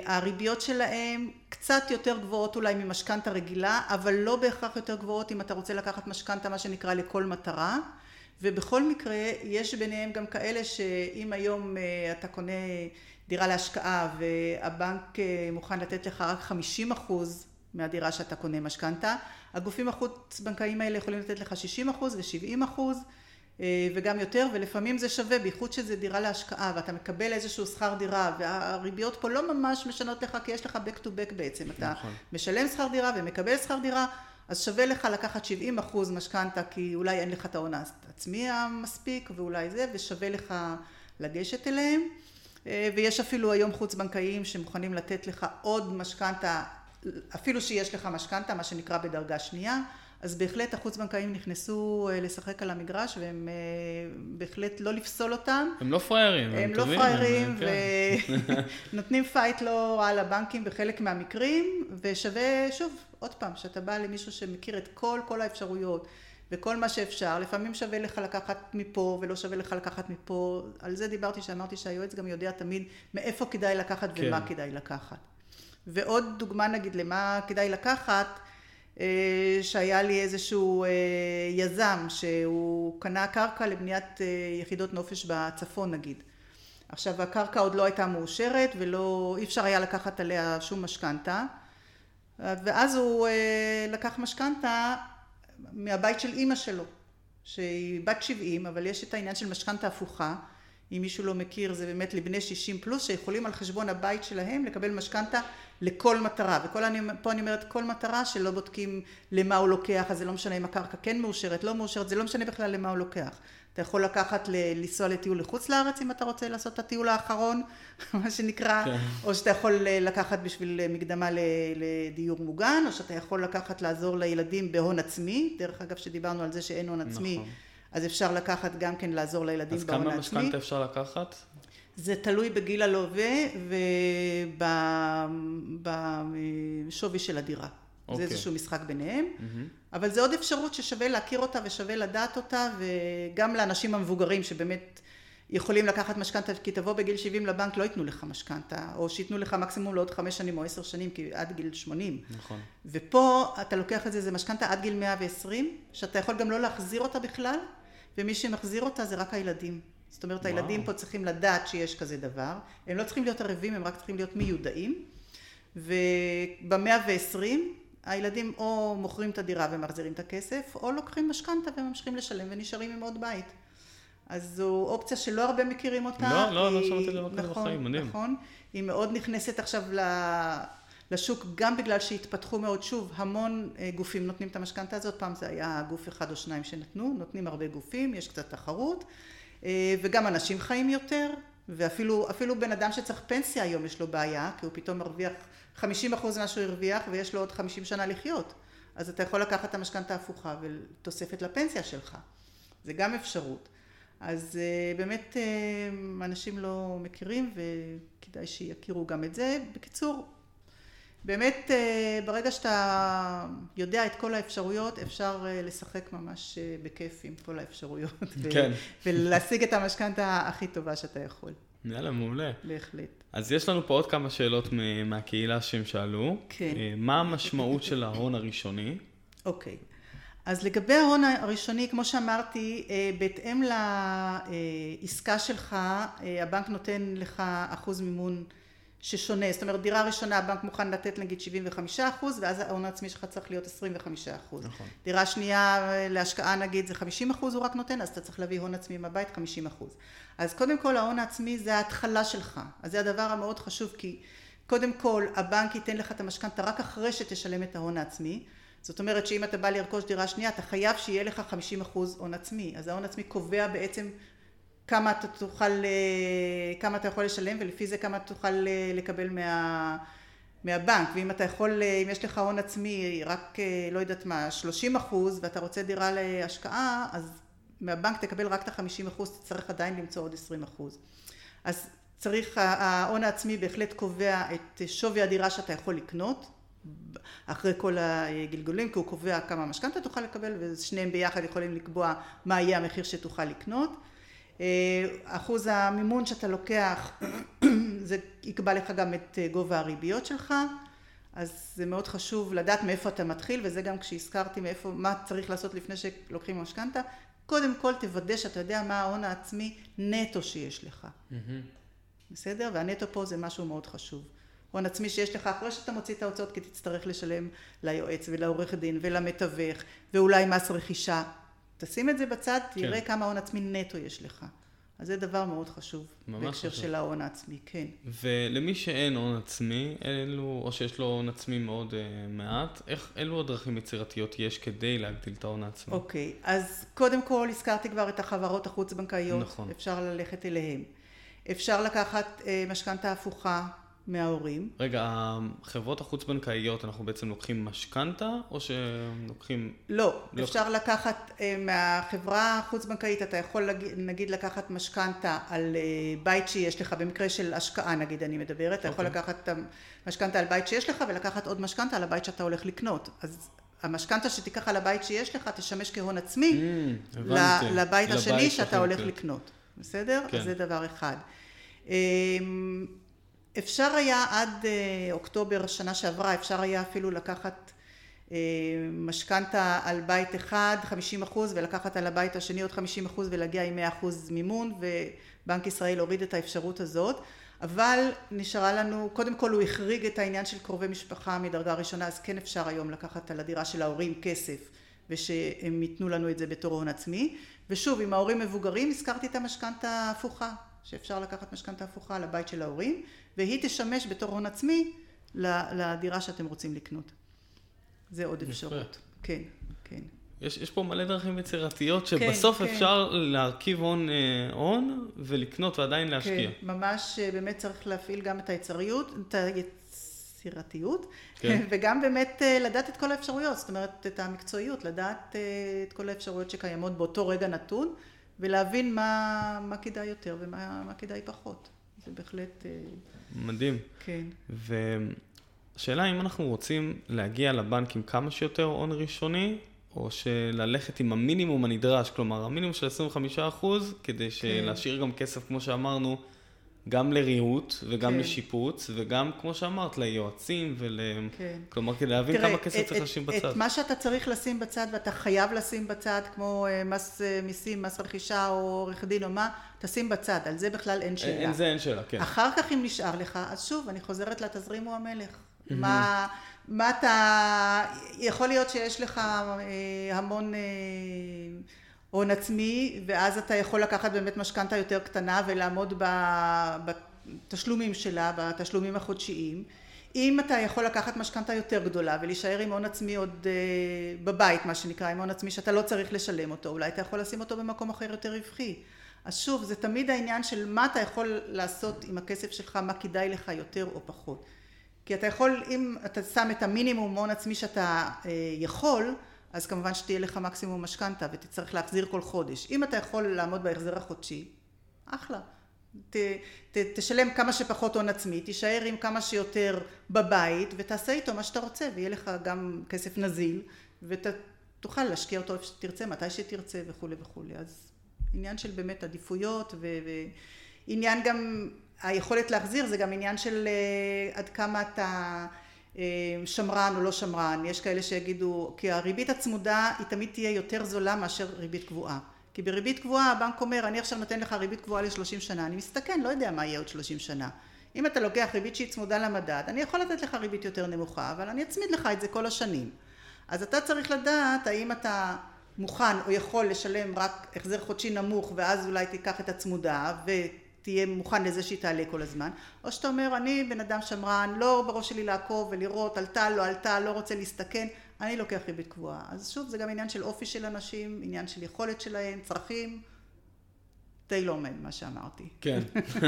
הריביות שלהם קצת יותר גבוהות אולי ממשכנתה רגילה, אבל לא בהכרח יותר גבוהות אם אתה רוצה לקחת משכנתה, מה שנקרא, לכל מטרה. ובכל מקרה יש ביניהם גם כאלה שאם היום אה, אתה קונה דירה להשקעה והבנק אה, מוכן לתת לך רק 50 אחוז מהדירה שאתה קונה משכנתה, הגופים החוץ בנקאיים האלה יכולים לתת לך 60 אחוז ו-70 אחוז אה, וגם יותר ולפעמים זה שווה בייחוד שזה דירה להשקעה ואתה מקבל איזשהו שכר דירה והריביות פה לא ממש משנות לך כי יש לך back to back בעצם אתה נכון. משלם שכר דירה ומקבל שכר דירה אז שווה לך לקחת 70 אחוז משכנתה כי אולי אין לך את ההון העצמי המספיק ואולי זה ושווה לך לגשת אליהם. אה, ויש אפילו היום חוץ בנקאיים שמוכנים לתת לך עוד משכנתה אפילו שיש לך משכנתה מה שנקרא בדרגה שנייה אז בהחלט החוץ בנקאיים נכנסו אה, לשחק על המגרש והם אה, בהחלט לא לפסול אותם. הם לא פראיירים, הם, הם לא פראיירים ונותנים כן. fight לא רע לבנקים בחלק מהמקרים ושווה שוב עוד פעם שאתה בא למישהו שמכיר את כל כל האפשרויות וכל מה שאפשר לפעמים שווה לך לקחת מפה ולא שווה לך לקחת מפה על זה דיברתי שאמרתי שהיועץ גם יודע תמיד מאיפה כדאי לקחת כן. ומה כדאי לקחת ועוד דוגמה נגיד למה כדאי לקחת אה, שהיה לי איזשהו אה, יזם שהוא קנה קרקע לבניית אה, יחידות נופש בצפון נגיד. עכשיו הקרקע עוד לא הייתה מאושרת ולא אי אפשר היה לקחת עליה שום משכנתה ואז הוא לקח משכנתה מהבית של אימא שלו שהיא בת 70 אבל יש את העניין של משכנתה הפוכה אם מישהו לא מכיר זה באמת לבני 60 פלוס שיכולים על חשבון הבית שלהם לקבל משכנתה לכל מטרה ופה אני אומרת כל מטרה שלא בודקים למה הוא לוקח אז זה לא משנה אם הקרקע כן מאושרת לא מאושרת זה לא משנה בכלל למה הוא לוקח אתה יכול לקחת לנסוע לטיול לחוץ לארץ אם אתה רוצה לעשות את הטיול האחרון מה שנקרא כן. או שאתה יכול לקחת בשביל מקדמה לדיור מוגן או שאתה יכול לקחת לעזור לילדים בהון עצמי דרך אגב שדיברנו על זה שאין הון עצמי נכון. אז אפשר לקחת גם כן לעזור לילדים אז בהון כמה העצמי. משכנתה אפשר לקחת? זה תלוי בגיל הלווה ובשווי של הדירה. זה אוקיי. איזשהו משחק ביניהם, מהמם. אבל זה עוד אפשרות ששווה להכיר אותה ושווה לדעת אותה, וגם לאנשים המבוגרים שבאמת יכולים לקחת משכנתה, כי תבוא בגיל 70 לבנק לא ייתנו לך משכנתה, או שייתנו לך מקסימום לעוד חמש שנים או עשר שנים, כי עד גיל 80. נכון. ופה אתה לוקח את זה, זה משכנתה עד גיל 120, שאתה יכול גם לא להחזיר אותה בכלל, ומי שמחזיר אותה זה רק הילדים. זאת אומרת, וואו. הילדים פה צריכים לדעת שיש כזה דבר. הם לא צריכים להיות ערבים, הם רק צריכים להיות מיודעים. ובמאה ועשרים, הילדים או מוכרים את הדירה ומחזירים את הכסף, או לוקחים משכנתה וממשיכים לשלם ונשארים עם עוד בית. אז זו אופציה שלא הרבה מכירים אותה. לא, לא, לא היא- שמעתי דבר כזה נכון, בחיים, מדהים. נכון. היא מאוד נכנסת עכשיו ל- לשוק, גם בגלל שהתפתחו מאוד, שוב, המון אה, גופים נותנים את המשכנתה הזאת, פעם זה היה גוף אחד או שניים שנתנו, נותנים הרבה גופים, יש קצת תחרות, אה, וגם אנשים חיים יותר, ואפילו אפילו בן אדם שצריך פנסיה היום יש לו בעיה, כי הוא פתאום מרוויח 50 אחוז ממה שהוא הרוויח, ויש לו עוד 50 שנה לחיות. אז אתה יכול לקחת את המשכנתה ההפוכה ותוספת לפנסיה שלך. זה גם אפשרות. אז אה, באמת אנשים לא מכירים וכדאי שיכירו גם את זה. בקיצור, באמת אה, ברגע שאתה יודע את כל האפשרויות אפשר אה, לשחק ממש אה, בכיף עם כל האפשרויות. כן. ולהשיג את המשכנתה הכי טובה שאתה יכול, יאללה, מעולה. בהחלט. אז יש לנו פה עוד כמה שאלות מהקהילה שהם שאלו. כן. מה המשמעות של ההון הראשוני? אוקיי. אז לגבי ההון הראשוני, כמו שאמרתי, בהתאם לעסקה שלך, הבנק נותן לך אחוז מימון ששונה. זאת אומרת, דירה ראשונה הבנק מוכן לתת נגיד 75 אחוז, ואז ההון העצמי שלך צריך להיות 25 אחוז. נכון. דירה שנייה אה, להשקעה נגיד זה 50 אחוז הוא רק נותן, אז אתה צריך להביא הון עצמי מהבית 50 אחוז. אז קודם כל ההון העצמי זה ההתחלה שלך. אז זה הדבר המאוד חשוב, כי קודם כל הבנק ייתן לך את המשכנתה רק אחרי שתשלם את ההון העצמי. זאת אומרת שאם אתה בא לרכוש דירה שנייה, אתה חייב שיהיה לך 50 אחוז הון עצמי. אז ההון עצמי קובע בעצם כמה אתה תוכל, אה, כמה אתה יכול לשלם, ולפי זה כמה תוכל אה, לקבל מה... מהבנק, ואם אתה יכול, אה, אם יש לך הון עצמי רק, לא יודעת מה, 30 אחוז, ואתה רוצה דירה להשקעה, אז מהבנק תקבל רק את ה-50 אחוז, תצטרך עדיין למצוא עוד 20 אחוז. אז צריך, ההון העצמי בהחלט קובע את שווי הדירה שאתה יכול לקנות, אחרי כל הגלגולים, כי הוא קובע כמה משכנתה תוכל לקבל, ושניהם ביחד יכולים לקבוע מה יהיה המחיר שתוכל לקנות. אה, אחוז המימון שאתה לוקח, זה יקבע לך גם את אה, גובה הריביות שלך, אז זה מאוד חשוב לדעת מאיפה אתה מתחיל, וזה גם כשהזכרתי מאיפה, מה צריך לעשות לפני שלוקחים משכנתה. קודם כל תוודא שאתה יודע מה ההון העצמי נטו שיש לך. בסדר? והנטו פה זה משהו מאוד חשוב. הון עצמי שיש לך אחרי שאתה מוציא את ההוצאות כי תצטרך לשלם ליועץ ולעורך דין ולמתווך ואולי מס רכישה. תשים את זה בצד, תראה כן. כמה הון עצמי נטו יש לך. אז זה דבר מאוד חשוב. ממש בהקשר חשוב. של ההון העצמי, כן. ולמי שאין הון עצמי, אלו, או שיש לו הון עצמי מאוד uh, מעט, איך, אילו הדרכים יצירתיות יש כדי להגדיל את ההון העצמי? אוקיי, אז קודם כל הזכרתי כבר את החברות החוץ-בנקאיות. נכון. אפשר ללכת אליהן. אפשר לקחת אה, משכנתה הפוכה מההורים. רגע, החברות החוץ-בנקאיות, אנחנו בעצם לוקחים משכנתה, או שלוקחים... לא, לא. אפשר לקחת אה, מהחברה החוץ-בנקאית, אתה יכול נגיד לקחת משכנתה על אה, בית שיש לך, במקרה של השקעה נגיד אני מדברת, אתה יכול אוקיי. לקחת את המשכנתה על בית שיש לך ולקחת עוד משכנתה על הבית שאתה הולך לקנות. אז המשכנתה שתיקח על הבית שיש לך תשמש כהון עצמי Mm, ל- הבנתי. לבית השני שאתה שאתה הולך. לקנות, בסדר? כן. אז זה דבר אחד. אפשר היה עד אה, אוקטובר שנה שעברה, אפשר היה אפילו לקחת אה, משכנתה על בית אחד 50 אחוז ולקחת על הבית השני עוד 50 אחוז ולהגיע עם 100 אחוז מימון ובנק ישראל הוריד את האפשרות הזאת. אבל נשארה לנו, קודם כל הוא החריג את העניין של קרובי משפחה מדרגה ראשונה אז כן אפשר היום לקחת על הדירה של ההורים כסף ושהם ייתנו לנו את זה בתור הון עצמי. ושוב אם ההורים מבוגרים הזכרתי את המשכנתה ההפוכה שאפשר לקחת משכנתה הפוכה על הבית של ההורים והיא תשמש בתור הון עצמי לדירה שאתם רוצים לקנות. זה עוד. אפשרות. כן, כן. יש, יש פה מלא דרכים יצירתיות כן, שבסוף כן. אפשר להרכיב הון, אה, הון ולקנות ועדיין להשקיע. כן, ממש אה, באמת צריך להפעיל גם את היצריות, את יצירתיות, כן. וגם באמת לדעת את כל האפשרויות, זאת אומרת את המקצועיות, לדעת את כל האפשרויות שקיימות באותו רגע נתון, ולהבין מה, מה כדאי יותר ומה כדאי פחות. זה בהחלט... מדהים. כן. השאלה אם אנחנו רוצים להגיע לבנק עם כמה שיותר הון ראשוני, או שללכת עם המינימום הנדרש, כלומר המינימום של 25% כדי כן. להשאיר גם כסף, כמו שאמרנו, גם לריהוט וגם כן. לשיפוץ, וגם, כמו שאמרת, ליועצים ול... כן. כלומר, כדי להבין תראה, כמה כסף את, צריך לשים בצד. את מה שאתה צריך לשים בצד ואתה חייב לשים בצד, כמו אה, מס אה, מיסים, מס רכישה או עורך דין או מה, תשים בצד, על זה בכלל אין שאלה. אין זה אין שאלה, כן. אחר כך אם נשאר לך, אז שוב, אני חוזרת לתזרים הוא המלך. מה, מה אתה, יכול להיות שיש לך אה, המון אה, הון עצמי, ואז אתה יכול לקחת באמת משכנתה יותר קטנה ולעמוד בתשלומים שלה, בתשלומים החודשיים. אם אתה יכול לקחת משכנתה יותר גדולה ולהישאר עם הון עצמי עוד אה, בבית, מה שנקרא, עם הון עצמי שאתה לא צריך לשלם אותו, אולי אתה יכול לשים אותו במקום אחר יותר רווחי. אז שוב, זה תמיד העניין של מה אתה יכול לעשות עם הכסף שלך, מה כדאי לך יותר או פחות. כי אתה יכול, אם אתה שם את המינימום הון עצמי שאתה אה, יכול, אז כמובן שתהיה לך מקסימום משכנתה ותצטרך להחזיר כל חודש. אם אתה יכול לעמוד בהחזר החודשי, אחלה. ת, ת, תשלם כמה שפחות הון עצמי, תישאר עם כמה שיותר בבית ותעשה איתו מה שאתה רוצה ויהיה לך גם כסף נזיל ותוכל להשקיע אותו איפה שתרצה, מתי שתרצה וכולי וכולי. אז עניין של באמת עדיפויות ועניין גם היכולת להחזיר זה גם עניין של uh, עד כמה אתה שמרן או לא שמרן, יש כאלה שיגידו, כי הריבית הצמודה היא תמיד תהיה יותר זולה מאשר ריבית קבועה. כי בריבית קבועה הבנק אומר, אני עכשיו נותן לך ריבית קבועה לשלושים שנה, אני מסתכן, לא יודע מה יהיה עוד שלושים שנה. אם אתה לוקח ריבית שהיא צמודה למדד, אני יכול לתת לך ריבית יותר נמוכה, אבל אני אצמיד לך את זה כל השנים. אז אתה צריך לדעת האם אתה מוכן או יכול לשלם רק החזר חודשי נמוך ואז אולי תיקח את הצמודה תהיה מוכן לזה שהיא תעלה כל הזמן, או שאתה אומר אני בן אדם שמרן, לא בראש שלי לעקוב ולראות עלתה לא עלתה, לא רוצה להסתכן, אני לוקח ריבית קבועה. אז שוב זה גם עניין של אופי של אנשים, עניין של יכולת שלהם, צרכים, די לא עומד מה שאמרתי. כן.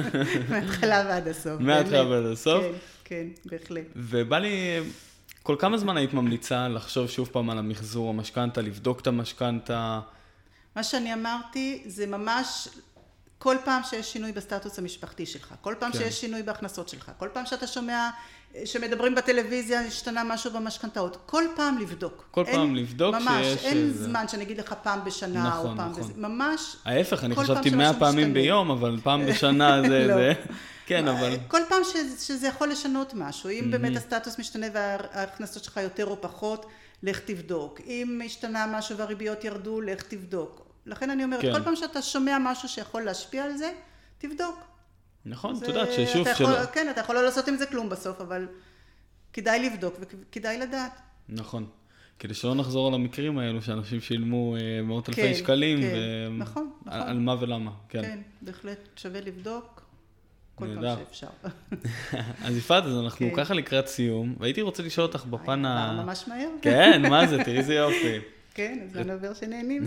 מההתחלה ועד הסוף. מההתחלה ועד הסוף. כן, כן, בהחלט. ובא לי, כל כמה זמן היית ממליצה לחשוב שוב פעם על המחזור המשכנתה, לבדוק את המשכנתה? מה שאני אמרתי זה ממש כל פעם שיש שינוי בסטטוס המשפחתי שלך, כל פעם כן. שיש שינוי בהכנסות שלך, כל פעם שאתה שומע שמדברים בטלוויזיה, השתנה משהו במשכנתאות, כל פעם לבדוק. כל אין, פעם לבדוק ממש, שיש... ממש, אין זה... זמן שאני אגיד לך פעם בשנה נכון, או פעם נכון. בזה, ממש... ההפך, אני חשבתי מאה פעמים משתנה. ביום, אבל פעם בשנה זה... לא. זה... כן, אבל... כל פעם שזה, שזה יכול לשנות משהו, אם באמת הסטטוס משתנה וההכנסות שלך יותר או פחות, לך תבדוק. אם השתנה משהו והריביות ירדו, לך תבדוק. לכן אני אומרת, כן. כל פעם שאתה שומע משהו שיכול להשפיע על זה, תבדוק. נכון, את יודעת ששוב שלא... כן, אתה יכול לא לעשות עם זה כלום בסוף, אבל כדאי לבדוק וכדאי לדעת. נכון. כדי שלא נחזור על המקרים האלו שאנשים שילמו אה, מאות אלפי כן, שקלים, כן, ו... נכון, נכון. על מה ולמה, כן. כן, בהחלט שווה לבדוק כל פעם שאפשר. אז יפעת, אז אנחנו כן. ככה לקראת סיום, והייתי רוצה לשאול אותך בפן ה... ממש מהר. כן, מה זה, תראי איזה יופי. כן, הזמן עובר שנהנים.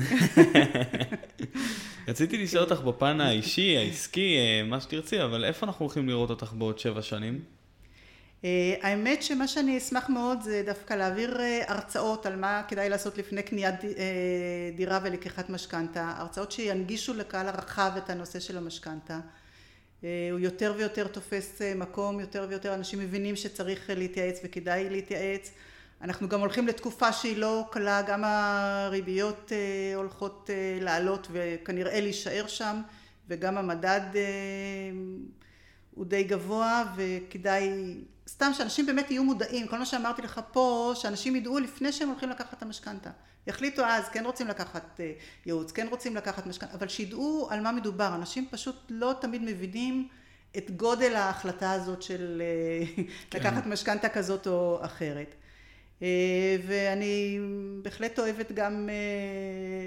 רציתי לשאול אותך בפן האישי, העסקי, אה, מה שתרצי, אבל איפה אנחנו הולכים לראות אותך בעוד שבע שנים? אה, האמת שמה שאני אשמח מאוד זה דווקא להעביר אה, הרצאות על מה כדאי לעשות לפני קניית דירה ולקיחת משכנתה, הרצאות שינגישו לקהל הרחב את הנושא של המשכנתה. הוא יותר ויותר תופס מקום, יותר ויותר אנשים מבינים שצריך להתייעץ וכדאי להתייעץ. אנחנו גם הולכים לתקופה שהיא לא קלה, גם הריביות אה, הולכות אה, לעלות וכנראה להישאר שם וגם המדד אה, הוא די גבוה וכדאי, סתם שאנשים באמת יהיו מודעים, כל מה שאמרתי לך פה, שאנשים ידעו לפני שהם הולכים לקחת את המשכנתה. יחליטו אז, כן רוצים לקחת ייעוץ, כן רוצים לקחת משכנתה, אבל שידעו על מה מדובר. אנשים פשוט לא תמיד מבינים את גודל ההחלטה הזאת של כן. לקחת משכנתה כזאת או אחרת. אה, ואני בהחלט אוהבת גם אה,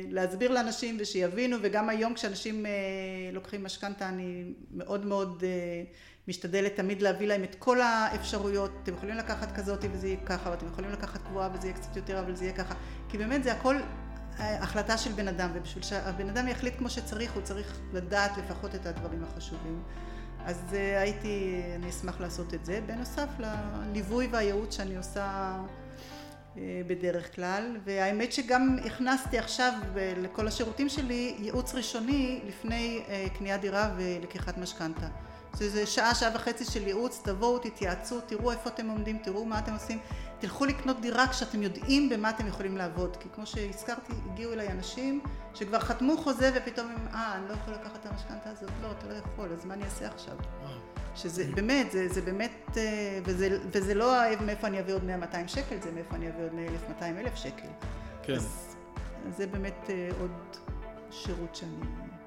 להסביר לאנשים ושיבינו וגם היום כשאנשים אה, לוקחים משכנתה אני מאוד מאוד משתדלת תמיד להביא להם את כל האפשרויות. אתם יכולים לקחת כזאת וזה יהיה ככה ואתם יכולים לקחת קבועה וזה יהיה קצת יותר אבל זה יהיה ככה. כי באמת זה הכל החלטה של בן אדם ובשביל שהבן אדם יחליט כמו שצריך הוא צריך לדעת לפחות את הדברים החשובים. אז הייתי, אני אשמח לעשות את זה, בנוסף לליווי והייעוץ שאני עושה בדרך כלל, והאמת שגם הכנסתי עכשיו לכל השירותים שלי ייעוץ ראשוני לפני קניית דירה ולקיחת משכנתה. זה שעה, שעה וחצי של ייעוץ, תבואו, תתייעצו, תראו איפה אתם עומדים, תראו מה אתם עושים, תלכו לקנות דירה כשאתם יודעים במה אתם יכולים לעבוד, כי כמו שהזכרתי, הגיעו אליי אנשים שכבר חתמו חוזה ופתאום הם, אה, אני לא יכול לקחת את המשכנתה הזאת, לא, אתה לא יכול, אז מה אני אעשה עכשיו? שזה באמת, זה, זה באמת, וזה, וזה לא מאיפה אני אביא עוד 100-200 שקל, זה מאיפה אני אביא עוד 1,200-1,000 שקל. כן. אז זה באמת עוד שירות שאני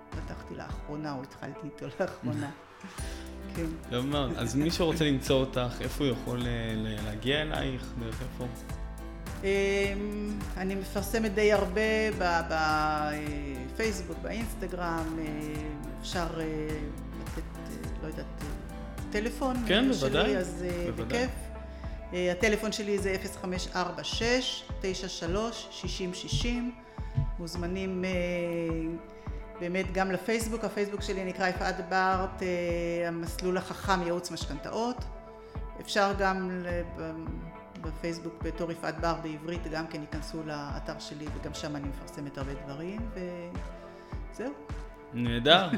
פתחתי לאחרונה, או התחלתי איתו לאחרונה. כן. טוב מאוד. אז מי שרוצה למצוא אותך, איפה הוא יכול להגיע אלייך? דרך איפה? אני מפרסמת די הרבה בפייסבוק, באינסטגרם, אפשר לתת, לא יודעת, טלפון כן, בוודאי. אז בכיף. הטלפון שלי זה 0546-93-6060. מוזמנים באמת גם לפייסבוק, הפייסבוק שלי נקרא יפעת בארט, המסלול החכם ייעוץ משכנתאות. אפשר גם בפייסבוק בתור יפעת בארט בעברית, גם כן ייכנסו לאתר שלי וגם שם אני מפרסמת הרבה דברים וזהו. נהדר.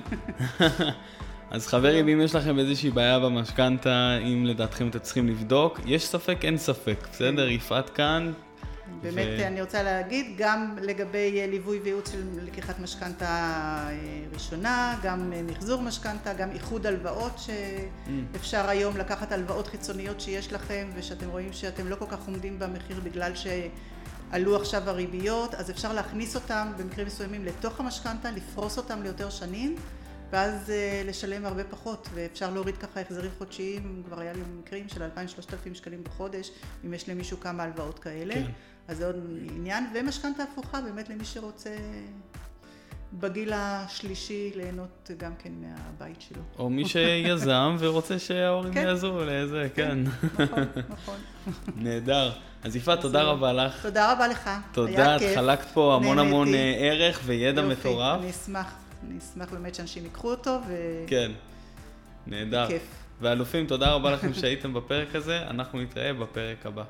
אז חברים, אם יש לכם איזושהי בעיה במשכנתה, אם לדעתכם אתם צריכים לבדוק, יש ספק, אין ספק, בסדר? יפעת כאן. באמת ו... אני רוצה להגיד, גם לגבי ליווי וייעוץ של לקיחת משכנתה ראשונה, גם מחזור משכנתה, גם איחוד הלוואות, שאפשר היום לקחת הלוואות חיצוניות שיש לכם, ושאתם רואים שאתם לא כל כך עומדים במחיר בגלל שעלו עכשיו הריביות, אז אפשר להכניס אותם במקרים מסוימים לתוך המשכנתה, לפרוס אותם ליותר שנים. ואז לשלם הרבה פחות, ואפשר להוריד ככה החזרים חודשיים, כבר היה לי מקרים של 2,000-3,000 שקלים בחודש, אם יש למישהו כמה הלוואות כאלה, כן. אז זה עוד עניין, ומשכנתה הפוכה באמת למי שרוצה בגיל השלישי ליהנות גם כן מהבית שלו. או מי שיזם ורוצה שההורים כן. יעזרו לזה, כן. נכון, נכון. נהדר. אז יפעת, תודה רבה לך. תודה רבה לך. תודה, את חלקת פה המון המון ערך וידע מטורף. אני אשמח. אני אשמח באמת שאנשים ייקחו אותו ו... כן, נהדר. כיף. ואלופים, תודה רבה לכם שהייתם בפרק הזה, אנחנו נתראה בפרק הבא.